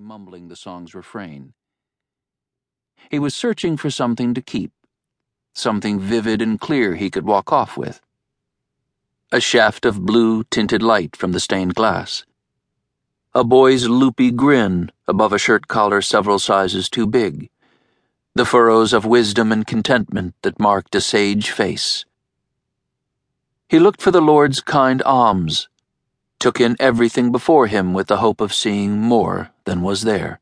mumbling the song's refrain. He was searching for something to keep, something vivid and clear he could walk off with. A shaft of blue tinted light from the stained glass. A boy's loopy grin above a shirt collar several sizes too big. The furrows of wisdom and contentment that marked a sage face. He looked for the Lord's kind alms took in everything before him with the hope of seeing more than was there.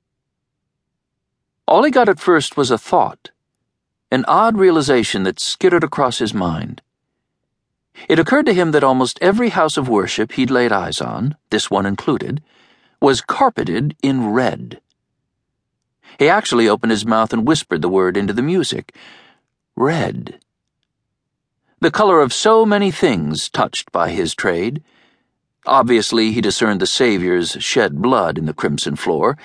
All he got at first was a thought, an odd realization that skittered across his mind. It occurred to him that almost every house of worship he'd laid eyes on, this one included, was carpeted in red. He actually opened his mouth and whispered the word into the music red. The color of so many things touched by his trade Obviously, he discerned the Saviour's shed blood in the crimson floor,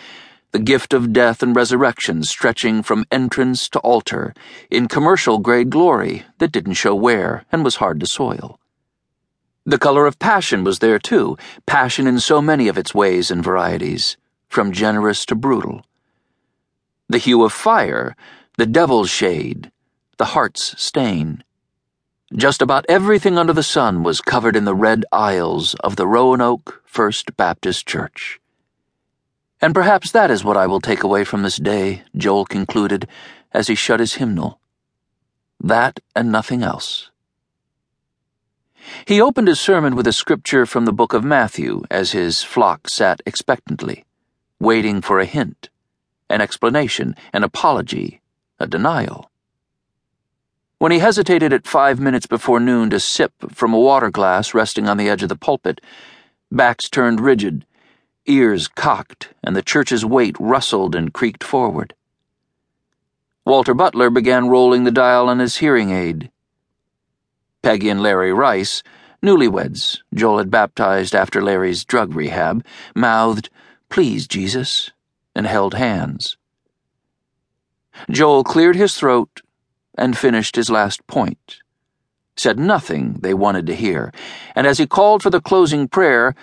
the gift of death and resurrection stretching from entrance to altar, in commercial grade glory that didn't show wear and was hard to soil. The color of passion was there too, passion in so many of its ways and varieties, from generous to brutal. The hue of fire, the devil's shade, the heart's stain. Just about everything under the sun was covered in the red aisles of the Roanoke First Baptist Church. And perhaps that is what I will take away from this day, Joel concluded as he shut his hymnal. That and nothing else. He opened his sermon with a scripture from the book of Matthew as his flock sat expectantly, waiting for a hint, an explanation, an apology, a denial. When he hesitated at five minutes before noon to sip from a water glass resting on the edge of the pulpit, backs turned rigid, ears cocked, and the church's weight rustled and creaked forward. Walter Butler began rolling the dial on his hearing aid. Peggy and Larry Rice, newlyweds Joel had baptized after Larry's drug rehab, mouthed, Please, Jesus, and held hands. Joel cleared his throat and finished his last point. Said nothing they wanted to hear, and as he called for the closing prayer,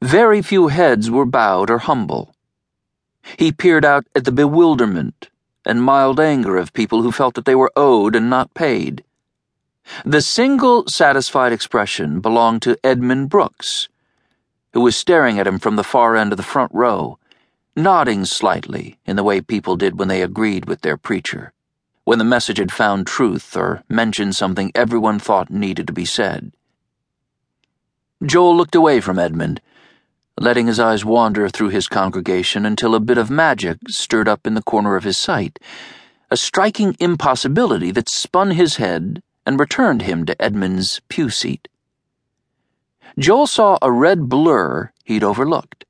very few heads were bowed or humble. He peered out at the bewilderment and mild anger of people who felt that they were owed and not paid. The single satisfied expression belonged to Edmund Brooks, who was staring at him from the far end of the front row, nodding slightly in the way people did when they agreed with their preacher when the message had found truth or mentioned something everyone thought needed to be said. Joel looked away from Edmund, letting his eyes wander through his congregation until a bit of magic stirred up in the corner of his sight, a striking impossibility that spun his head and returned him to Edmund's pew seat. Joel saw a red blur he'd overlooked.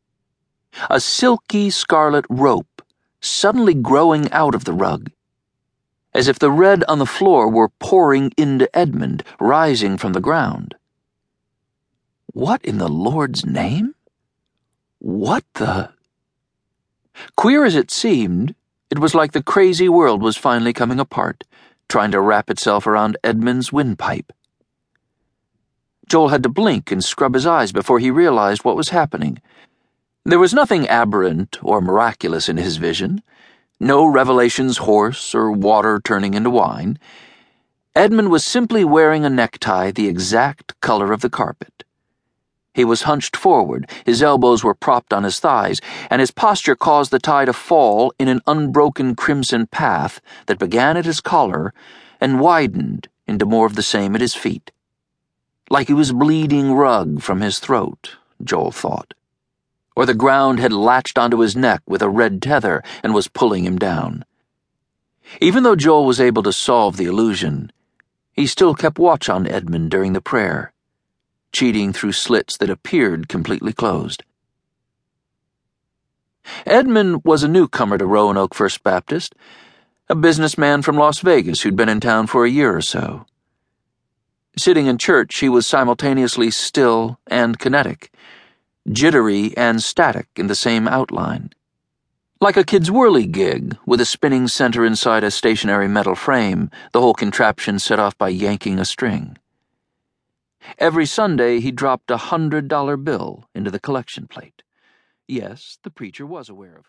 A silky scarlet rope suddenly growing out of the rug as if the red on the floor were pouring into Edmund, rising from the ground. What in the Lord's name? What the? Queer as it seemed, it was like the crazy world was finally coming apart, trying to wrap itself around Edmund's windpipe. Joel had to blink and scrub his eyes before he realized what was happening. There was nothing aberrant or miraculous in his vision. No revelations horse or water turning into wine. Edmund was simply wearing a necktie the exact color of the carpet. He was hunched forward, his elbows were propped on his thighs, and his posture caused the tie to fall in an unbroken crimson path that began at his collar and widened into more of the same at his feet. Like he was bleeding rug from his throat, Joel thought or the ground had latched onto his neck with a red tether and was pulling him down. Even though Joel was able to solve the illusion, he still kept watch on Edmund during the prayer, cheating through slits that appeared completely closed. Edmund was a newcomer to Roanoke First Baptist, a businessman from Las Vegas who'd been in town for a year or so. Sitting in church, he was simultaneously still and kinetic jittery and static in the same outline. Like a kid's whirly gig, with a spinning center inside a stationary metal frame, the whole contraption set off by yanking a string. Every Sunday he dropped a hundred dollar bill into the collection plate. Yes, the preacher was aware of